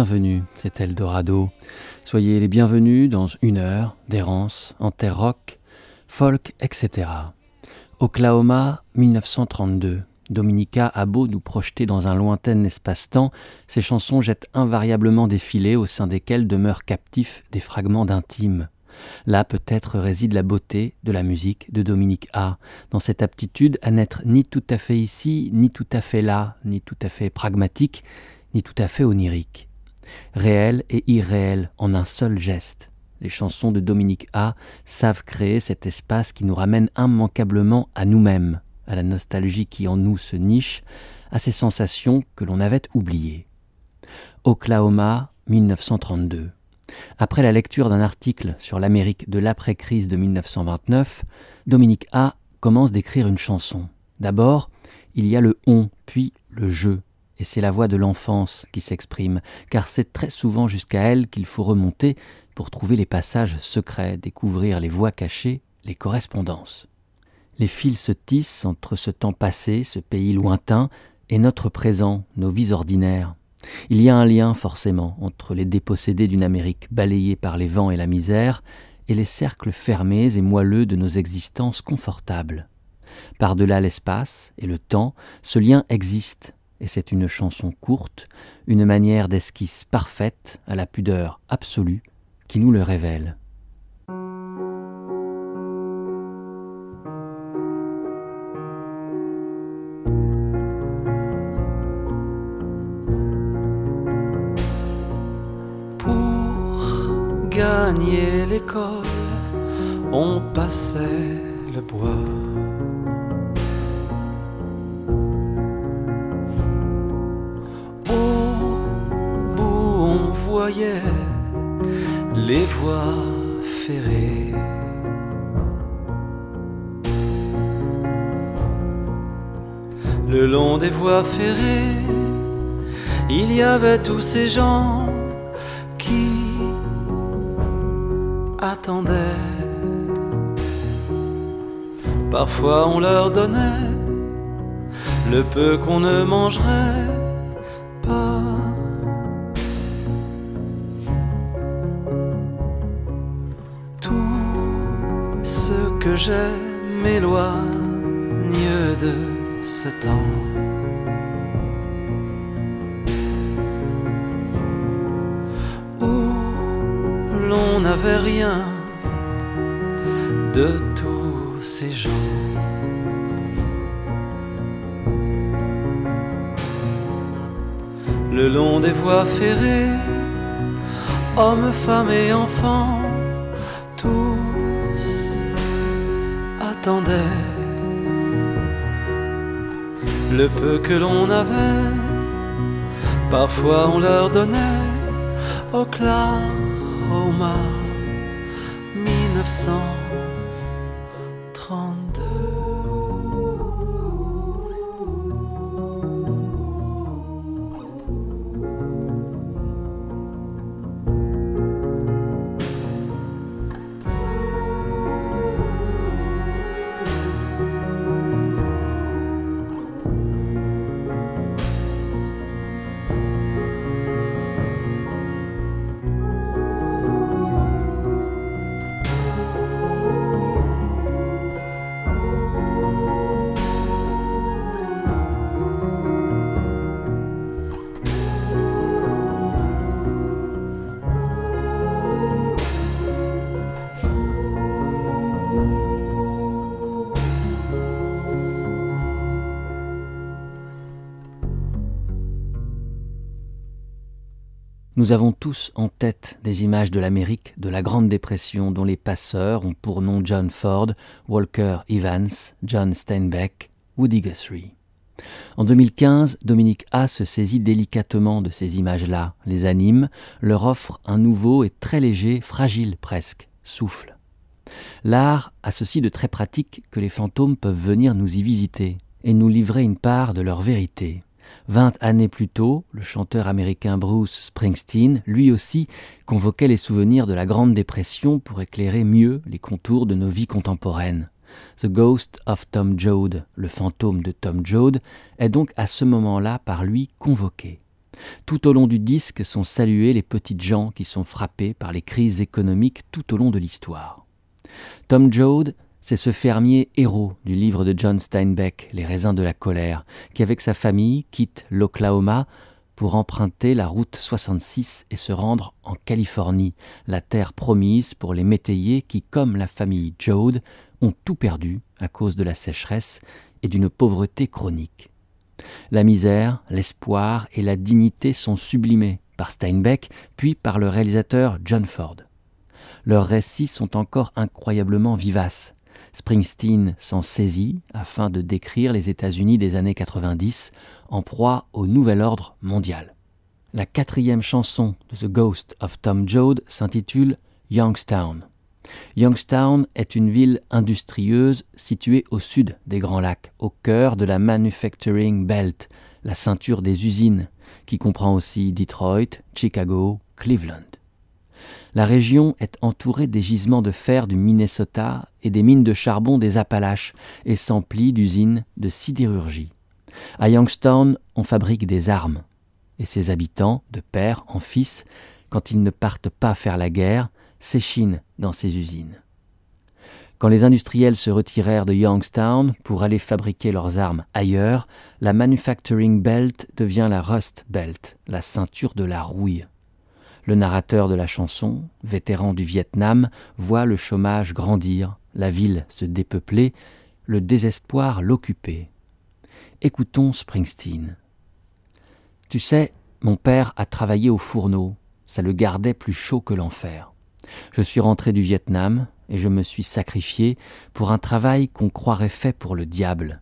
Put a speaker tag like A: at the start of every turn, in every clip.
A: Bienvenus, c'est Eldorado. Soyez les bienvenus dans une heure d'errance en terre rock, folk, etc. Oklahoma, 1932. Dominica a beau nous projeter dans un lointain espace-temps, ses chansons jettent invariablement des filets au sein desquels demeurent captifs des fragments d'intime. Là peut-être réside la beauté de la musique de Dominique A, dans cette aptitude à n'être ni tout à fait ici, ni tout à fait là, ni tout à fait pragmatique, ni tout à fait onirique. Réel et irréel en un seul geste. Les chansons de Dominique A savent créer cet espace qui nous ramène immanquablement à nous-mêmes, à la nostalgie qui en nous se niche, à ces sensations que l'on avait oubliées. Oklahoma, 1932. Après la lecture d'un article sur l'Amérique de l'après-crise de 1929, Dominique A commence d'écrire une chanson. D'abord, il y a le on, puis le je, et c'est la voix de l'enfance qui s'exprime, car c'est très souvent jusqu'à elle qu'il faut remonter pour trouver les passages secrets, découvrir les voix cachées, les correspondances. Les fils se tissent entre ce temps passé, ce pays lointain, et notre présent, nos vies ordinaires. Il y a un lien forcément entre les dépossédés d'une Amérique balayée par les vents et la misère et les cercles fermés et moelleux de nos existences confortables. Par-delà l'espace et le temps, ce lien existe, et c'est une chanson courte, une manière d'esquisse parfaite à la pudeur absolue qui nous le révèle.
B: gagner l'école, on passait le bois. Les voies ferrées. Le long des voies ferrées, il y avait tous ces gens Parfois on leur donnait le peu qu'on ne mangerait j'ai m'éloigne de ce temps. Où l'on n'avait rien de tous ces gens. Le long des voies ferrées, hommes, femmes et enfants, le peu que l'on avait. Parfois on leur donnait Oklahoma 1900.
A: Nous avons tous en tête des images de l'Amérique de la Grande Dépression dont les passeurs ont pour nom John Ford, Walker Evans, John Steinbeck, Woody Guthrie. En 2015, Dominique A se saisit délicatement de ces images-là, les anime, leur offre un nouveau et très léger, fragile presque, souffle. L'art a ceci de très pratique que les fantômes peuvent venir nous y visiter et nous livrer une part de leur vérité. Vingt années plus tôt, le chanteur américain Bruce Springsteen, lui aussi, convoquait les souvenirs de la Grande Dépression pour éclairer mieux les contours de nos vies contemporaines. The Ghost of Tom Joad, le fantôme de Tom Joad, est donc à ce moment-là par lui convoqué. Tout au long du disque sont saluées les petites gens qui sont frappés par les crises économiques tout au long de l'histoire. Tom Joad, c'est ce fermier héros du livre de John Steinbeck, Les raisins de la colère, qui avec sa famille quitte l'Oklahoma pour emprunter la route 66 et se rendre en Californie, la terre promise pour les métayers qui, comme la famille Joad, ont tout perdu à cause de la sécheresse et d'une pauvreté chronique. La misère, l'espoir et la dignité sont sublimés par Steinbeck, puis par le réalisateur John Ford. Leurs récits sont encore incroyablement vivaces. Springsteen s'en saisit afin de décrire les États-Unis des années 90 en proie au nouvel ordre mondial. La quatrième chanson de The Ghost of Tom Joad s'intitule Youngstown. Youngstown est une ville industrieuse située au sud des Grands Lacs, au cœur de la Manufacturing Belt, la ceinture des usines, qui comprend aussi Detroit, Chicago, Cleveland. La région est entourée des gisements de fer du Minnesota et des mines de charbon des Appalaches et s'emplit d'usines de sidérurgie. À Youngstown, on fabrique des armes, et ses habitants, de père en fils, quand ils ne partent pas faire la guerre, s'échinent dans ces usines. Quand les industriels se retirèrent de Youngstown pour aller fabriquer leurs armes ailleurs, la Manufacturing Belt devient la Rust Belt, la ceinture de la rouille. Le narrateur de la chanson, vétéran du Vietnam, voit le chômage grandir, la ville se dépeupler, le désespoir l'occuper. Écoutons Springsteen. Tu sais, mon père a travaillé au fourneau, ça le gardait plus chaud que l'enfer. Je suis rentré du Vietnam et je me suis sacrifié pour un travail qu'on croirait fait pour le diable.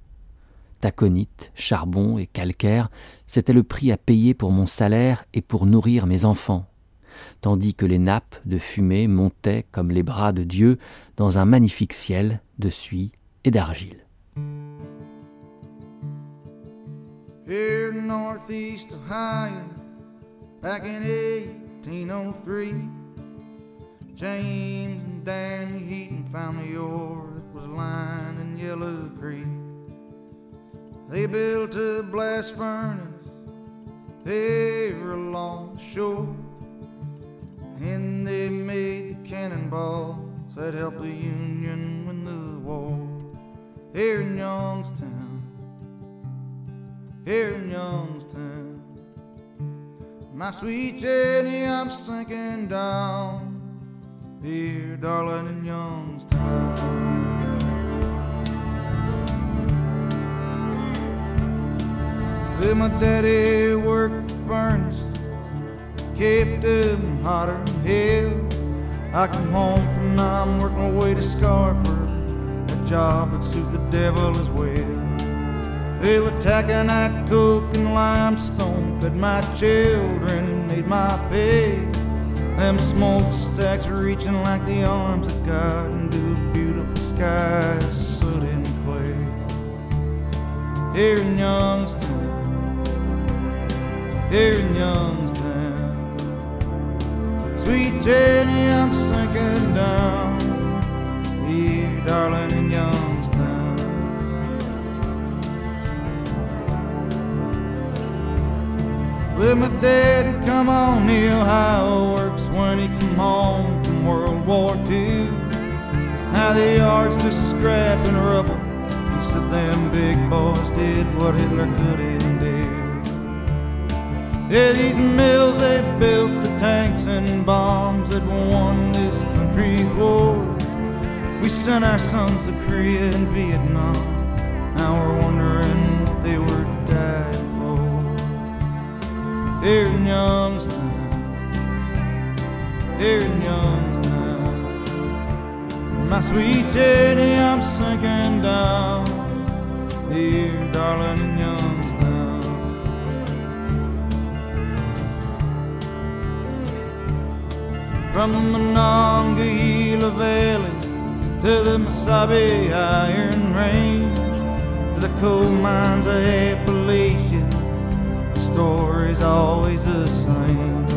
A: Taconite, charbon et calcaire, c'était le prix à payer pour mon salaire et pour nourrir mes enfants, tandis que les nappes de fumée montaient comme les bras de Dieu dans un magnifique ciel de suie et d'argile.
C: James and Danny Heaton found the ore that was lying in Yellow Creek. They built a blast furnace there along the shore, and they made the cannonballs that helped the Union win the war. Here in Youngstown, here in Youngstown, my sweet Jenny, I'm sinking down here, darling, in Youngstown. Well, my daddy worked the furnace, kept hotter than hell. I come home from now, I'm working my way to Scarford, a job that suits the devil as well. Well, a taconite, coke, and limestone fed my children and made my pay. Them smokestacks reaching like the arms of God into a beautiful sky, soot and clay. Here in Youngstown, here in Youngstown, sweet Jenny, I'm sinking down. Here, darling, in Youngstown. With my daddy come on the Ohio works when he come home from World War II. Now the yard's just scrap and rubble. He said them big boys did what Hitler couldn't do. Yeah, these mills they built the tanks and bombs that won this country's war. We sent our sons to Korea and Vietnam. Now we're wondering what they were dying for. Here in Youngstown here in Youngstown. My sweet Jenny, I'm sinking down here, darling, in Youngstown. From the Monongahela Valley to the Mesabi Iron Range to the coal mines of Appalachia, the story's always the same.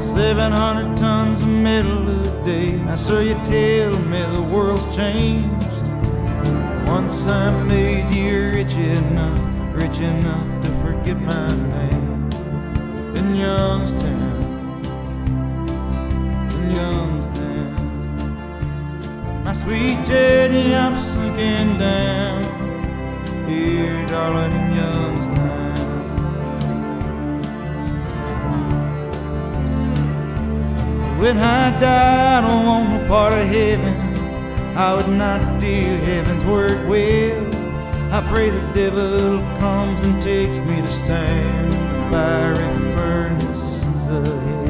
C: 700 tons of metal a day. Now, so you tell me the world's changed. Once I made you rich enough, rich enough to forget my name. in Youngstown. My sweet Jenny, I'm sinking down. Here, darling, in Youngstown. When I die, I don't want no part of heaven. I would not do heaven's work well. I pray the devil comes and takes me to stand the fiery furnaces of.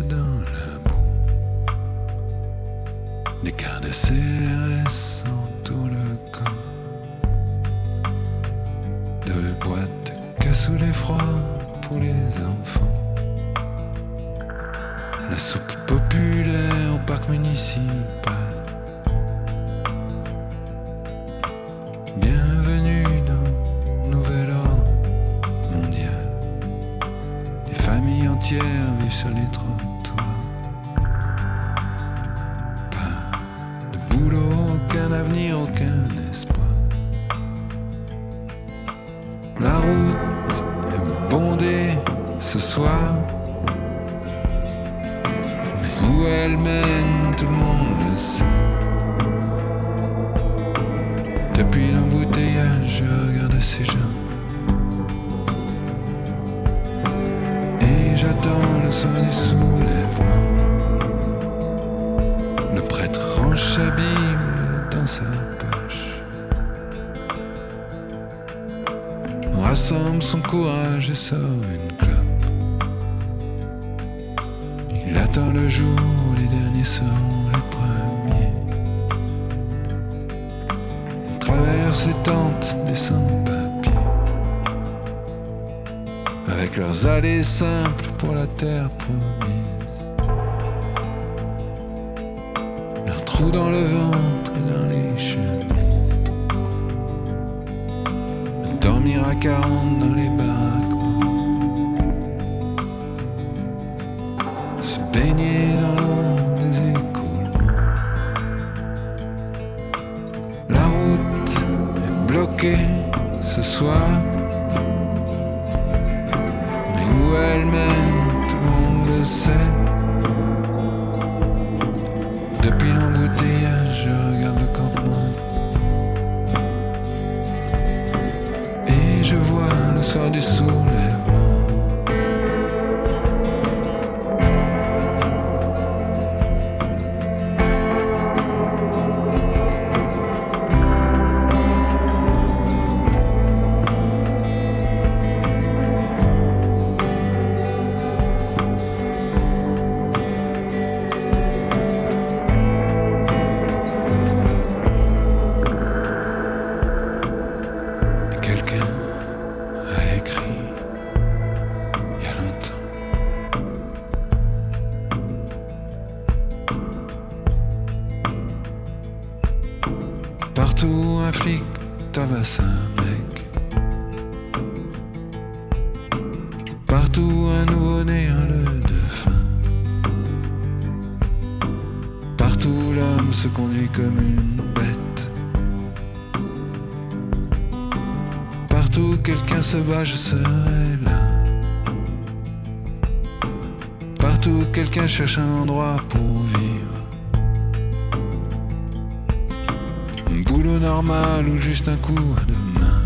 D: Dans la boue. Des cas tentes des sans-papiers avec leurs allées simples pour la terre promise, leurs trous dans le ventre et dans les chemises, dormir à 40 dans les baraquements, se baigner dans ce soir. Mais où elle mène, tout le monde le sait. Depuis l'embouteillage, je regarde le campement. Et je vois le soir du soulèvement. Je serai là. Partout quelqu'un cherche un endroit pour vivre. Un boulot normal ou juste un coup de main.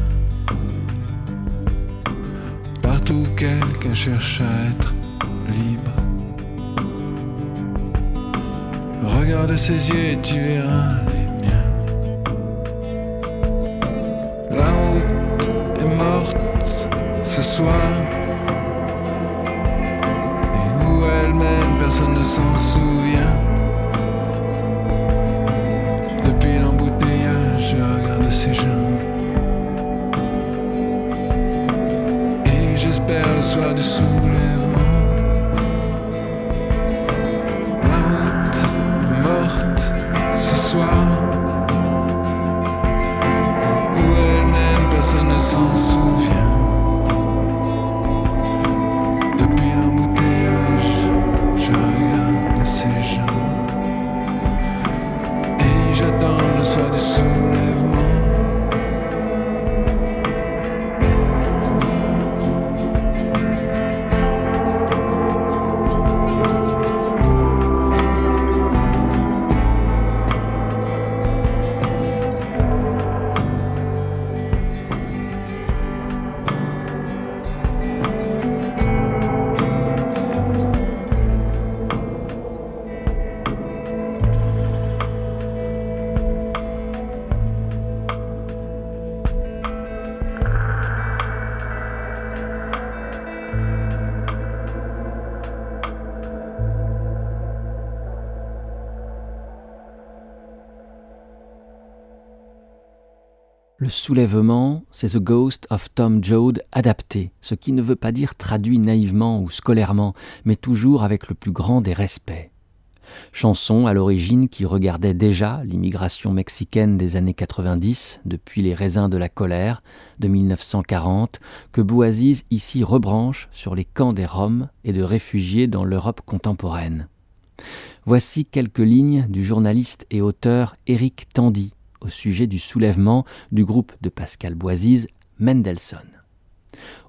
D: Partout quelqu'un cherche à être libre. Regarde ses yeux et tu verras morte ce soir. elle mène, personne ne s'en souvient. Depuis l'embouteillage, je regarde ces gens. Et j'espère le soir du soulèvement. Le soulèvement,
A: c'est The Ghost of Tom Joad adapté, ce qui ne veut pas dire traduit naïvement ou scolairement, mais toujours avec le plus grand des respects. Chanson à l'origine qui regardait déjà l'immigration mexicaine des années 90, depuis les raisins de la colère de 1940, que Bouaziz ici rebranche sur les camps des Roms et de réfugiés dans l'Europe contemporaine. Voici quelques lignes du journaliste et auteur Éric Tandy au sujet du soulèvement du groupe de Pascal Boisiz, Mendelssohn.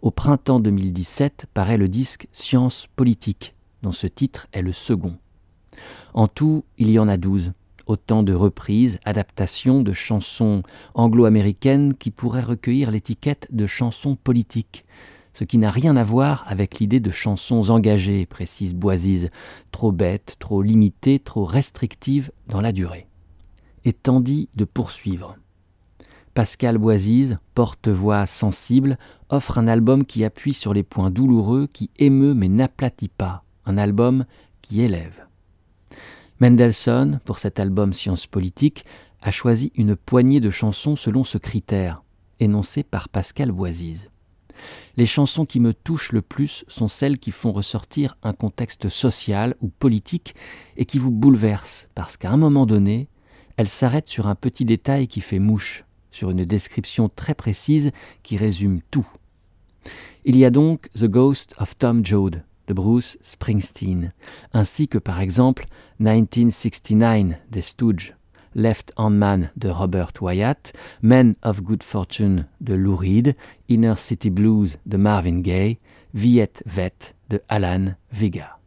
A: Au printemps 2017 paraît le disque Science politique, dont ce titre est le second. En tout, il y en a douze, autant de reprises, adaptations de chansons anglo-américaines qui pourraient recueillir l'étiquette de chansons politiques, ce qui n'a rien à voir avec l'idée de chansons engagées, précise Boisiz, trop bêtes, trop limitées, trop restrictives dans la durée et tendit de poursuivre. Pascal Boisiz, porte-voix sensible, offre un album qui appuie sur les points douloureux, qui émeut mais n'aplatit pas, un album qui élève. Mendelssohn, pour cet album Science politique, a choisi une poignée de chansons selon ce critère, énoncé par Pascal Boisiz. Les chansons qui me touchent le plus sont celles qui font ressortir un contexte social ou politique et qui vous bouleversent, parce qu'à un moment donné, elle s'arrête sur un petit détail qui fait mouche, sur une description très précise qui résume tout. Il y a donc The Ghost of Tom Joad de Bruce Springsteen, ainsi que par exemple 1969 des Stooges, Left Hand Man de Robert Wyatt, Men of Good Fortune de Lou Reed, Inner City Blues de Marvin Gaye, Viet Vet de Alan Vega.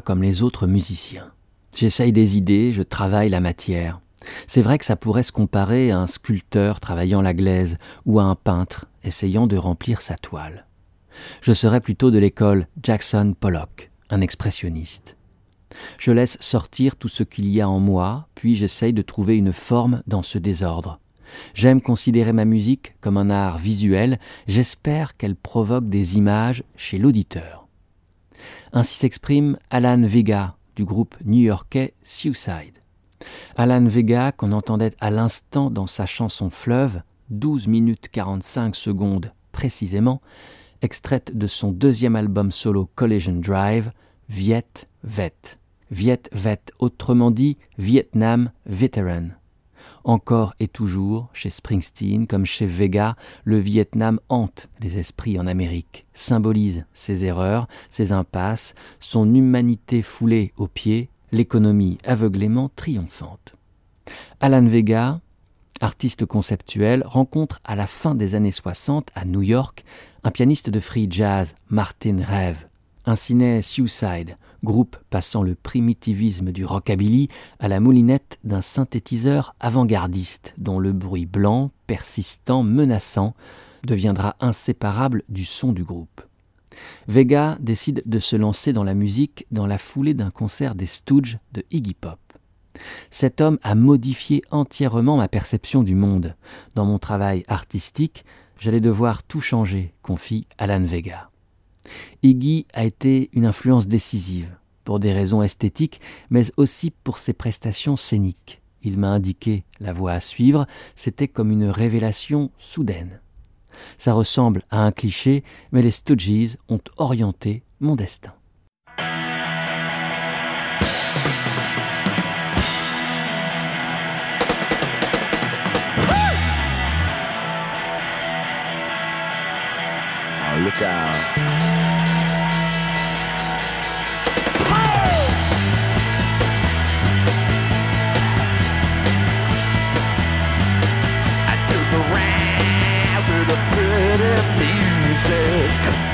A: Comme les autres musiciens. J'essaye des idées, je travaille la matière. C'est vrai que ça pourrait se comparer à un sculpteur travaillant la glaise ou à un peintre essayant de remplir sa toile. Je serais plutôt de l'école Jackson Pollock, un expressionniste. Je laisse sortir tout ce qu'il y a en moi, puis j'essaye de trouver une forme dans ce désordre. J'aime considérer ma musique comme un art visuel, j'espère qu'elle provoque des images chez l'auditeur. Ainsi s'exprime Alan Vega du groupe new-yorkais Suicide. Alan Vega, qu'on entendait à l'instant dans sa chanson Fleuve, 12 minutes 45 secondes précisément, extraite de son deuxième album solo Collision Drive, Viet Vet. Viet Vet, autrement dit Vietnam Veteran. Encore et toujours, chez Springsteen comme chez Vega, le Vietnam hante les esprits en Amérique, symbolise ses erreurs, ses impasses, son humanité foulée aux pieds, l'économie aveuglément triomphante. Alan Vega, artiste conceptuel, rencontre à la fin des années 60 à New York un pianiste de free jazz, Martin Rev. Ainsi naît Suicide, groupe passant le primitivisme du rockabilly à la moulinette d'un synthétiseur avant-gardiste dont le bruit blanc, persistant, menaçant, deviendra inséparable du son du groupe. Vega décide de se lancer dans la musique dans la foulée d'un concert des Stooges de Iggy Pop. Cet homme a modifié entièrement ma perception du monde. Dans mon travail artistique, j'allais devoir tout changer, confie Alan Vega. Iggy a été une influence décisive, pour des raisons esthétiques, mais aussi pour ses prestations scéniques. Il m'a indiqué la voie à suivre, c'était comme une révélation soudaine. Ça ressemble à un cliché, mais les Stooges ont orienté mon destin.
E: out. Music.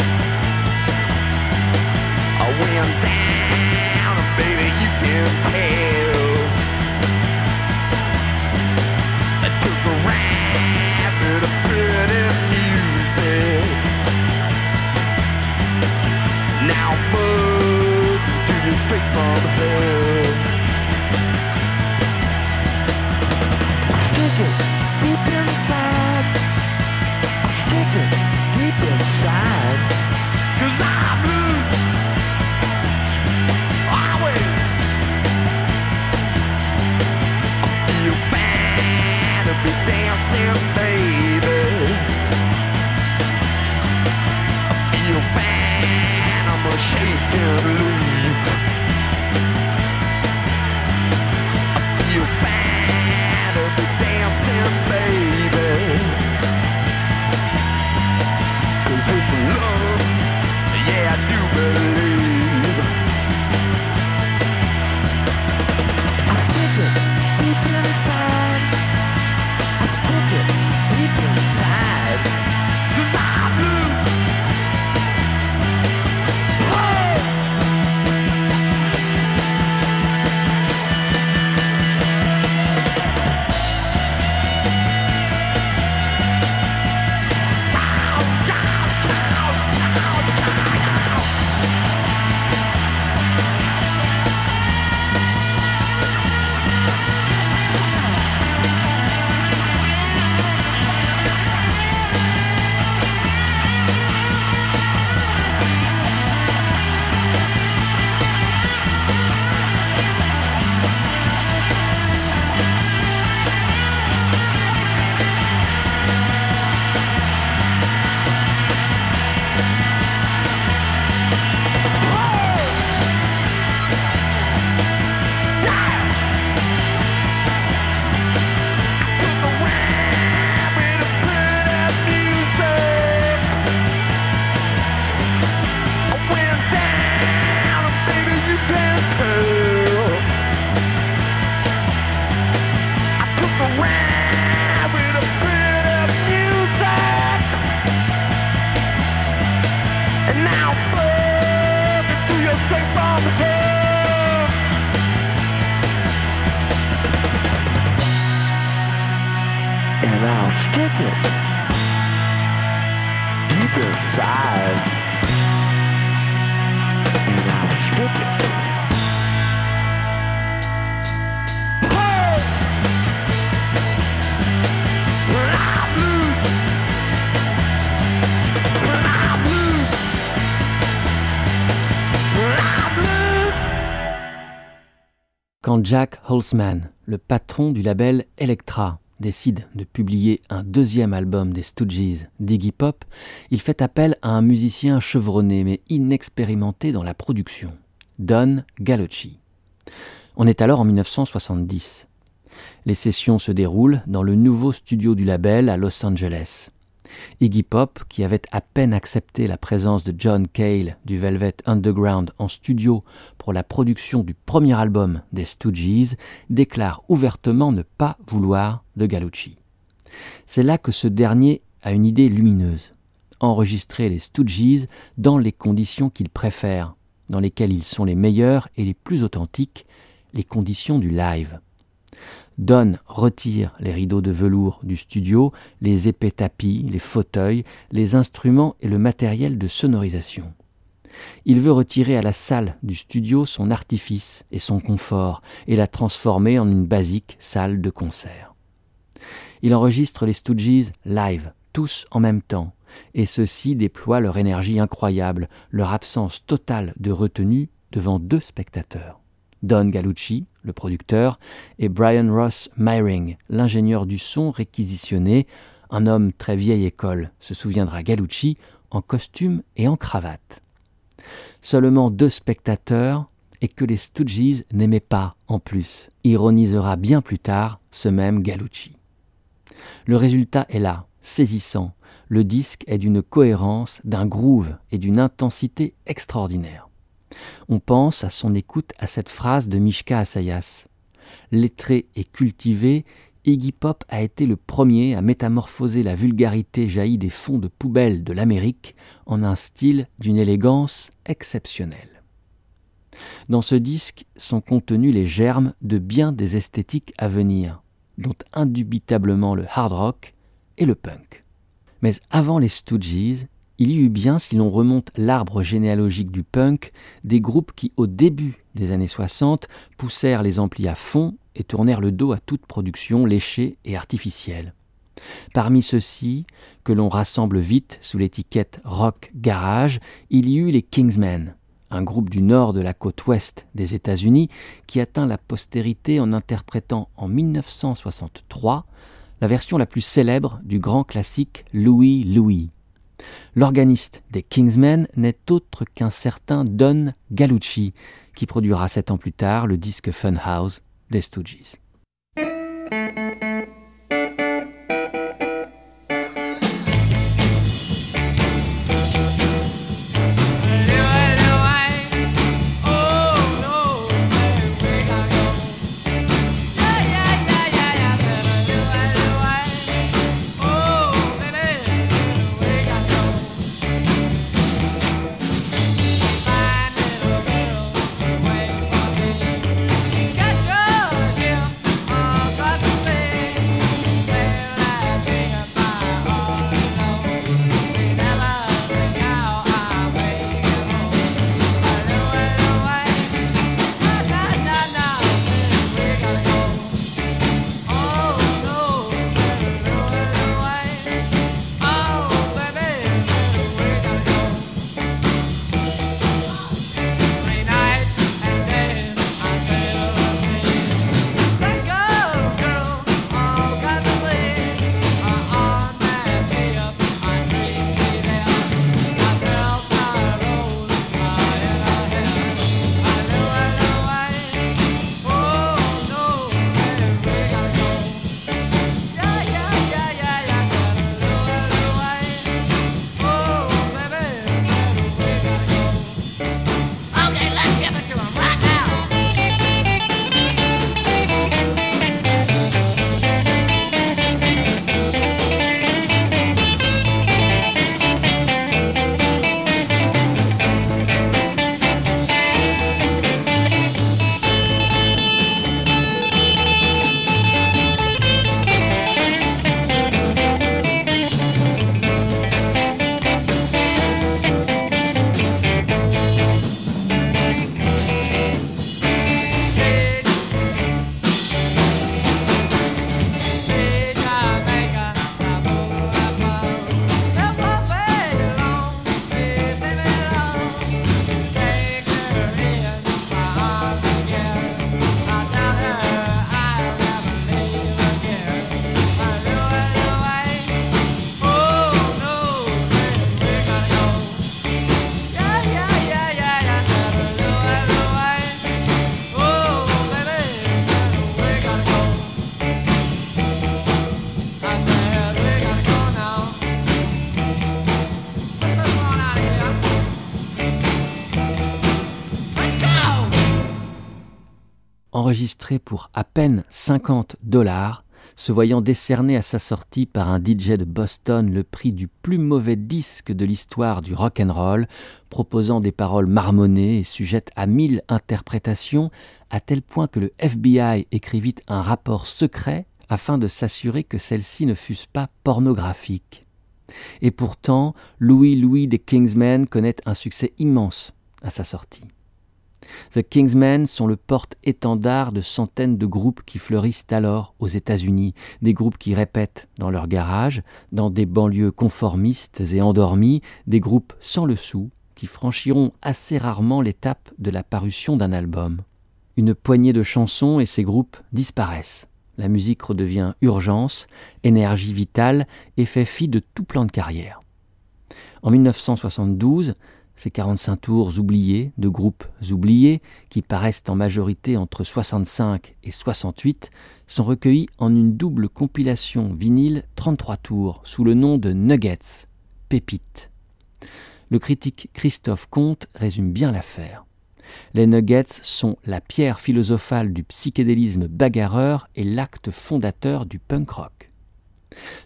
A: Quand Jack Holzman, le patron du label Elektra, décide de publier un deuxième album des Stooges, Diggy Pop, il fait appel à un musicien chevronné mais inexpérimenté dans la production, Don Gallucci. On est alors en 1970. Les sessions se déroulent dans le nouveau studio du label à Los Angeles. Iggy Pop, qui avait à peine accepté la présence de John Cale du Velvet Underground en studio pour la production du premier album des Stooges, déclare ouvertement ne pas vouloir de Gallucci. C'est là que ce dernier a une idée lumineuse. Enregistrer les Stooges dans les conditions qu'il préfère, dans lesquelles ils sont les meilleurs et les plus authentiques, les conditions du live. Don retire les rideaux de velours du studio, les épais tapis, les fauteuils, les instruments et le matériel de sonorisation. Il veut retirer à la salle du studio son artifice et son confort et la transformer en une basique salle de concert. Il enregistre les Stooges live, tous en même temps, et ceux-ci déploient leur énergie incroyable, leur absence totale de retenue devant deux spectateurs. Don Gallucci, le producteur, et Brian Ross Myring, l'ingénieur du son réquisitionné, un homme très vieille école, se souviendra Gallucci, en costume et en cravate. Seulement deux spectateurs et que les Stooges n'aimaient pas en plus, ironisera bien plus tard ce même Gallucci. Le résultat est là, saisissant. Le disque est d'une cohérence, d'un groove et d'une intensité extraordinaire. On pense à son écoute à cette phrase de Mishka Asayas. Lettré et cultivé, Iggy Pop a été le premier à métamorphoser la vulgarité jaillie des fonds de poubelle de l'Amérique en un style d'une élégance exceptionnelle. Dans ce disque sont contenus les germes de bien des esthétiques à venir, dont indubitablement le hard rock et le punk. Mais avant les Stooges, il y eut bien, si l'on remonte l'arbre généalogique du punk, des groupes qui, au début des années 60, poussèrent les amplis à fond et tournèrent le dos à toute production léchée et artificielle. Parmi ceux-ci, que l'on rassemble vite sous l'étiquette rock garage, il y eut les Kingsmen, un groupe du nord de la côte ouest des États-Unis qui atteint la postérité en interprétant en 1963 la version la plus célèbre du grand classique Louis Louis. L'organiste des Kingsmen n'est autre qu'un certain Don Gallucci, qui produira sept ans plus tard le disque Funhouse des Stooges. Pour à peine 50 dollars, se voyant décerner à sa sortie par un DJ de Boston le prix du plus mauvais disque de l'histoire du rock and roll, proposant des paroles marmonnées et sujettes à mille interprétations, à tel point que le FBI écrivit un rapport secret afin de s'assurer que celles-ci ne fussent pas pornographiques. Et pourtant, Louis Louis des Kingsmen connaît un succès immense à sa sortie. The Kingsmen sont le porte-étendard de centaines de groupes qui fleurissent alors aux États-Unis, des groupes qui répètent dans leur garage, dans des banlieues conformistes et endormies, des groupes sans le sou, qui franchiront assez rarement l'étape de la parution d'un album. Une poignée de chansons et ces groupes disparaissent. La musique redevient urgence, énergie vitale et fait fi de tout plan de carrière. En 1972, ces 45 tours oubliés, de groupes oubliés, qui paraissent en majorité entre 65 et 68, sont recueillis en une double compilation vinyle 33 tours sous le nom de Nuggets, pépites. Le critique Christophe Comte résume bien l'affaire. Les Nuggets sont la pierre philosophale du psychédélisme bagarreur et l'acte fondateur du punk rock.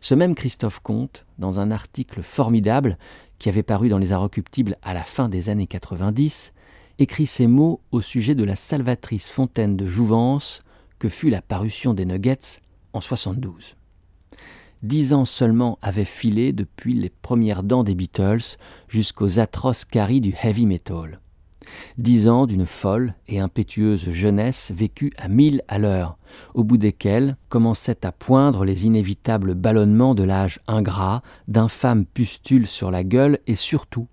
A: Ce même Christophe Comte, dans un article formidable, qui avait paru dans les Inrecuptibles à la fin des années 90, écrit ces mots au sujet de la salvatrice fontaine de jouvence que fut la parution des Nuggets en 72. Dix ans seulement avaient filé depuis les premières dents des Beatles jusqu'aux atroces caries du heavy metal. Dix ans d'une folle et impétueuse jeunesse vécue à mille à l'heure, au bout desquels commençaient à poindre les inévitables ballonnements de l'âge ingrat, d'infâmes pustules sur la gueule et surtout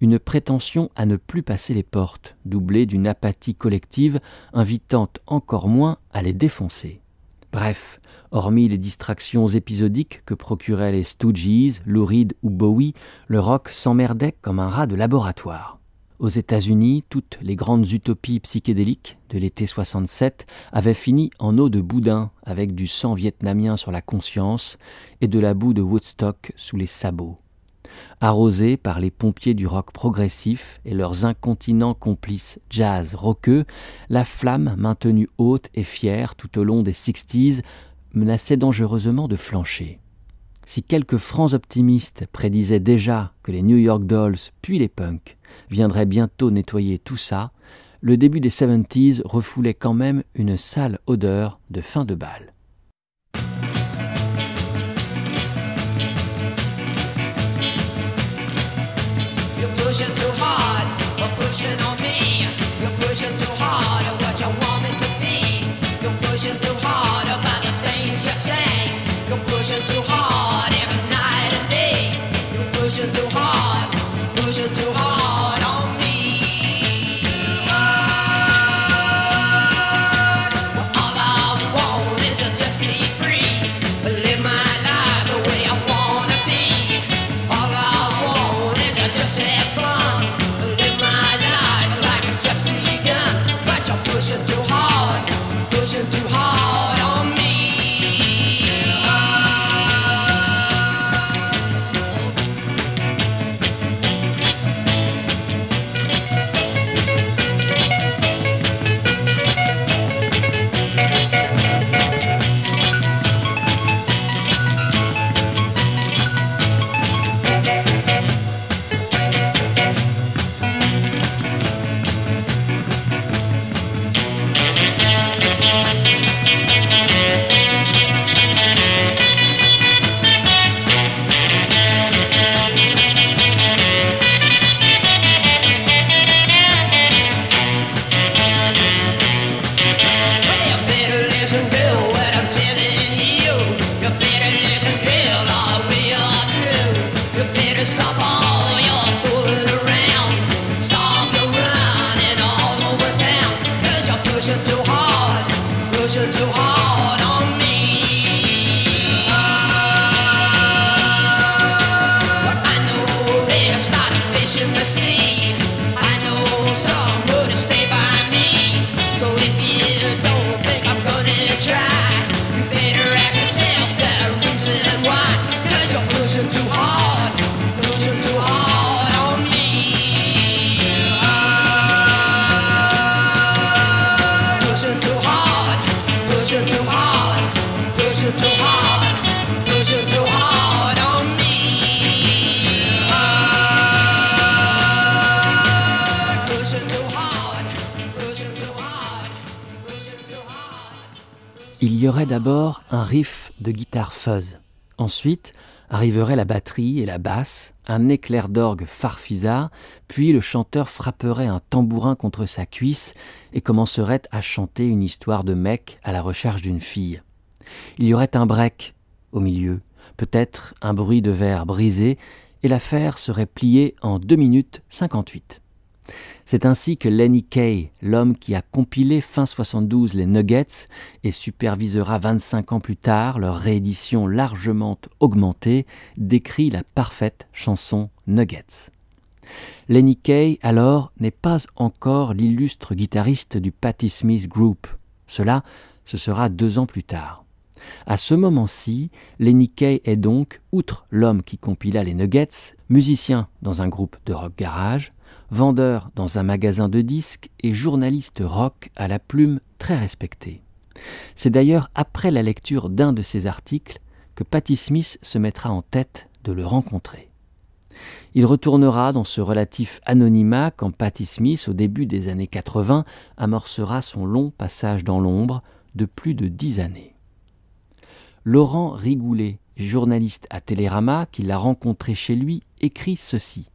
A: une prétention à ne plus passer les portes, doublée d'une apathie collective invitant encore moins à les défoncer. Bref, hormis les distractions épisodiques que procuraient les Stooges, Lou ou Bowie, le rock s'emmerdait comme un rat de laboratoire. Aux États-Unis, toutes les grandes utopies psychédéliques de l'été 67 avaient fini en eau de boudin avec du sang vietnamien sur la conscience et de la boue de Woodstock sous les sabots. Arrosés par les pompiers du rock progressif et leurs incontinents complices jazz roqueux, la flamme, maintenue haute et fière tout au long des sixties, menaçait dangereusement de flancher. Si quelques francs optimistes prédisaient déjà que les New York Dolls, puis les punks, viendraient bientôt nettoyer tout ça, le début des 70s refoulait quand même une sale odeur de fin de bal. you do d'abord un riff de guitare fuzz. Ensuite, arriverait la batterie et la basse, un éclair d'orgue farfisa, puis le chanteur frapperait un tambourin contre sa cuisse et commencerait à chanter une histoire de mec à la recherche d'une fille. Il y aurait un break au milieu, peut-être un bruit de verre brisé, et l'affaire serait pliée en 2 minutes 58. C'est ainsi que Lenny Kay, l'homme qui a compilé fin 72 les Nuggets et supervisera 25 ans plus tard leur réédition largement augmentée, décrit la parfaite chanson Nuggets. Lenny Kay, alors, n'est pas encore l'illustre guitariste du Patti Smith Group. Cela, ce sera deux ans plus tard. À ce moment-ci, Lenny Kay est donc, outre l'homme qui compila les Nuggets, musicien dans un groupe de rock garage, vendeur dans un magasin de disques et journaliste rock à la plume très respecté. C'est d'ailleurs après la lecture d'un de ses articles que Patti Smith se mettra en tête de le rencontrer. Il retournera dans ce relatif anonymat quand Patti Smith, au début des années 80, amorcera son long passage dans l'ombre de plus de dix années. Laurent Rigoulet, journaliste à Télérama, qui l'a rencontré chez lui, écrit ceci.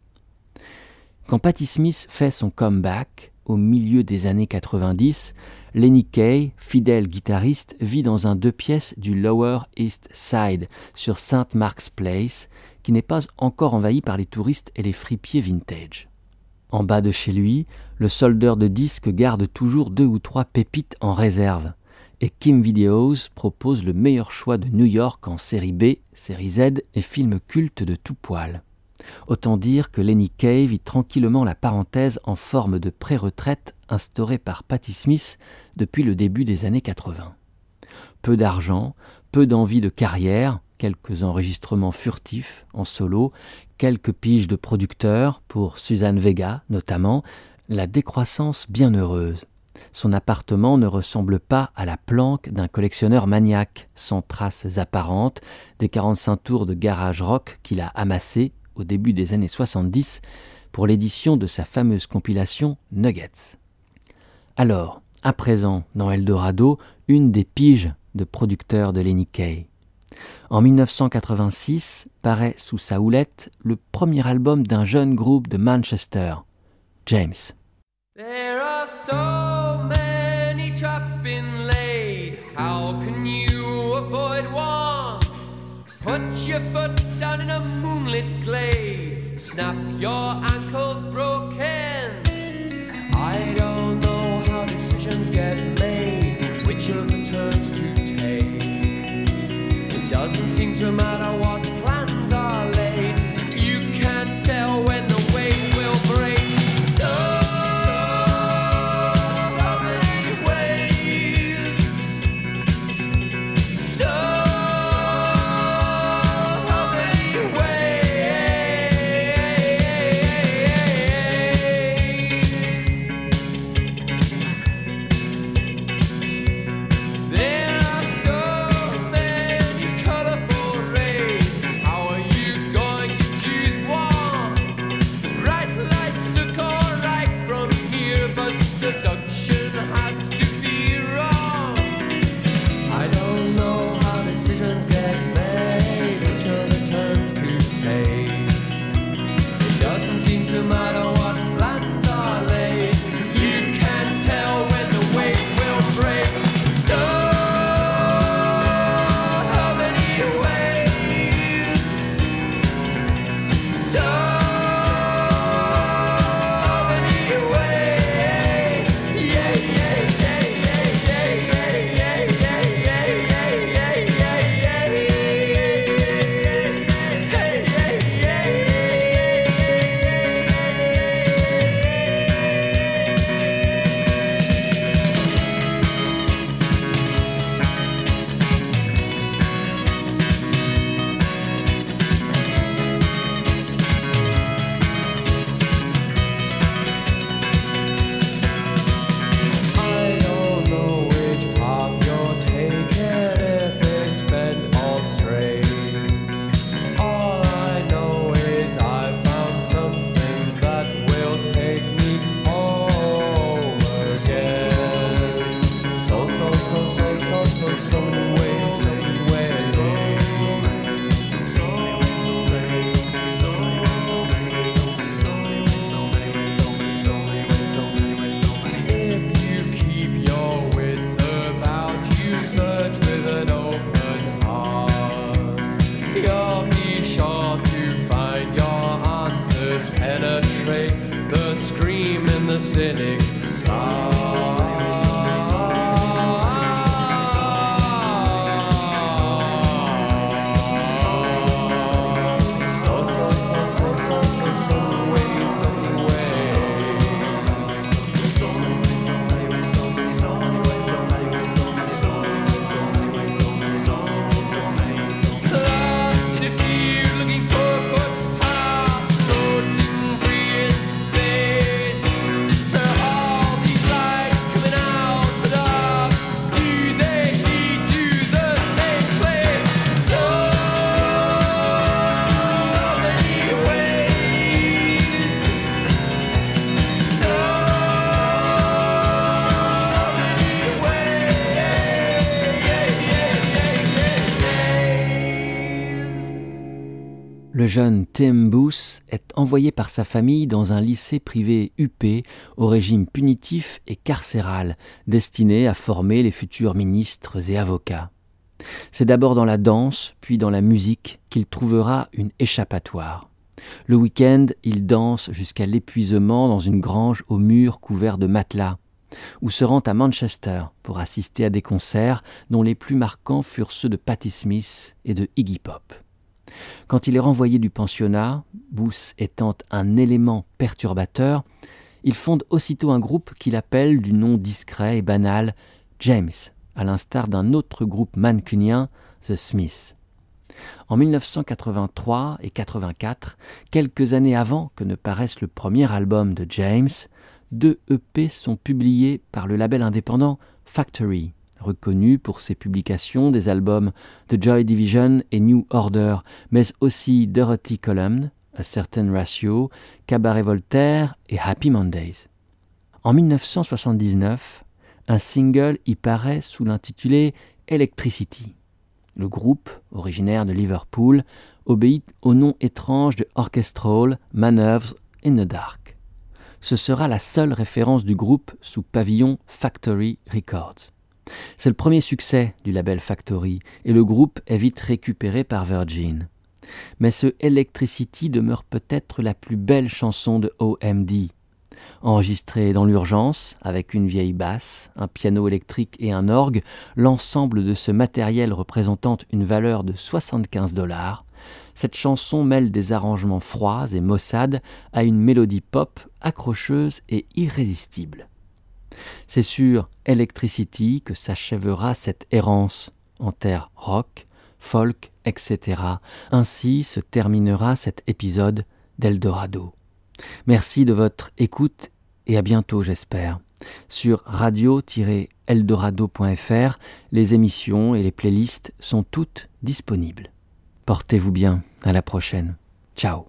A: Quand Patti Smith fait son comeback, au milieu des années 90, Lenny Kay, fidèle guitariste, vit dans un deux pièces du Lower East Side, sur St. Mark's Place, qui n'est pas encore envahi par les touristes et les fripiers vintage. En bas de chez lui, le soldeur de disques garde toujours deux ou trois pépites en réserve, et Kim Videos propose le meilleur choix de New York en série B, série Z et film culte de tout poil. Autant dire que Lenny Kay vit tranquillement la parenthèse en forme de pré-retraite instaurée par Patti Smith depuis le début des années 80. Peu d'argent, peu d'envie de carrière, quelques enregistrements furtifs en solo, quelques piges de producteurs, pour Suzanne Vega notamment, la décroissance bien heureuse. Son appartement ne ressemble pas à la planque d'un collectionneur maniaque, sans traces apparentes des 45 tours de garage rock qu'il a amassés au début des années 70 pour l'édition de sa fameuse compilation Nuggets. Alors, à présent, dans Eldorado, une des piges de producteurs de Lenny Kay. En 1986 paraît sous sa houlette le premier album d'un jeune groupe de Manchester, James.
F: There are so many traps been laid. Put your foot down in a moonlit glade. Snap your ankles broken. I don't know how decisions get made. Which of the turns to take? It doesn't seem to matter what
A: envoyé par sa famille dans un lycée privé UP au régime punitif et carcéral, destiné à former les futurs ministres et avocats. C'est d'abord dans la danse, puis dans la musique qu'il trouvera une échappatoire. Le week-end, il danse jusqu'à l'épuisement dans une grange aux murs couverts de matelas, ou se rend à Manchester pour assister à des concerts dont les plus marquants furent ceux de Patti Smith et de Iggy Pop. Quand il est renvoyé du pensionnat, Booth étant un élément perturbateur, il fonde aussitôt un groupe qu'il appelle du nom discret et banal James, à l'instar d'un autre groupe mancunien, The Smiths. En 1983 et 84, quelques années avant que ne paraisse le premier album de James, deux EP sont publiés par le label indépendant Factory, reconnu pour ses publications des albums The Joy Division et New Order, mais aussi Dorothy Column, A Certain Ratio, Cabaret Voltaire et Happy Mondays. En 1979, un single y paraît sous l'intitulé Electricity. Le groupe, originaire de Liverpool, obéit au nom étrange de Orchestral Manoeuvres in the Dark. Ce sera la seule référence du groupe sous pavillon Factory Records. C'est le premier succès du label Factory et le groupe est vite récupéré par Virgin. Mais ce Electricity demeure peut-être la plus belle chanson de OMD. Enregistrée dans l'urgence, avec une vieille basse, un piano électrique et un orgue, l'ensemble de ce matériel représentant une valeur de 75 dollars, cette chanson mêle des arrangements froids et maussades à une mélodie pop accrocheuse et irrésistible. C'est sur Electricity que s'achèvera cette errance en terre rock, folk, etc. Ainsi se terminera cet épisode d'Eldorado. Merci de votre écoute et à bientôt j'espère. Sur radio-eldorado.fr, les émissions et les playlists sont toutes disponibles. Portez-vous bien, à la prochaine. Ciao.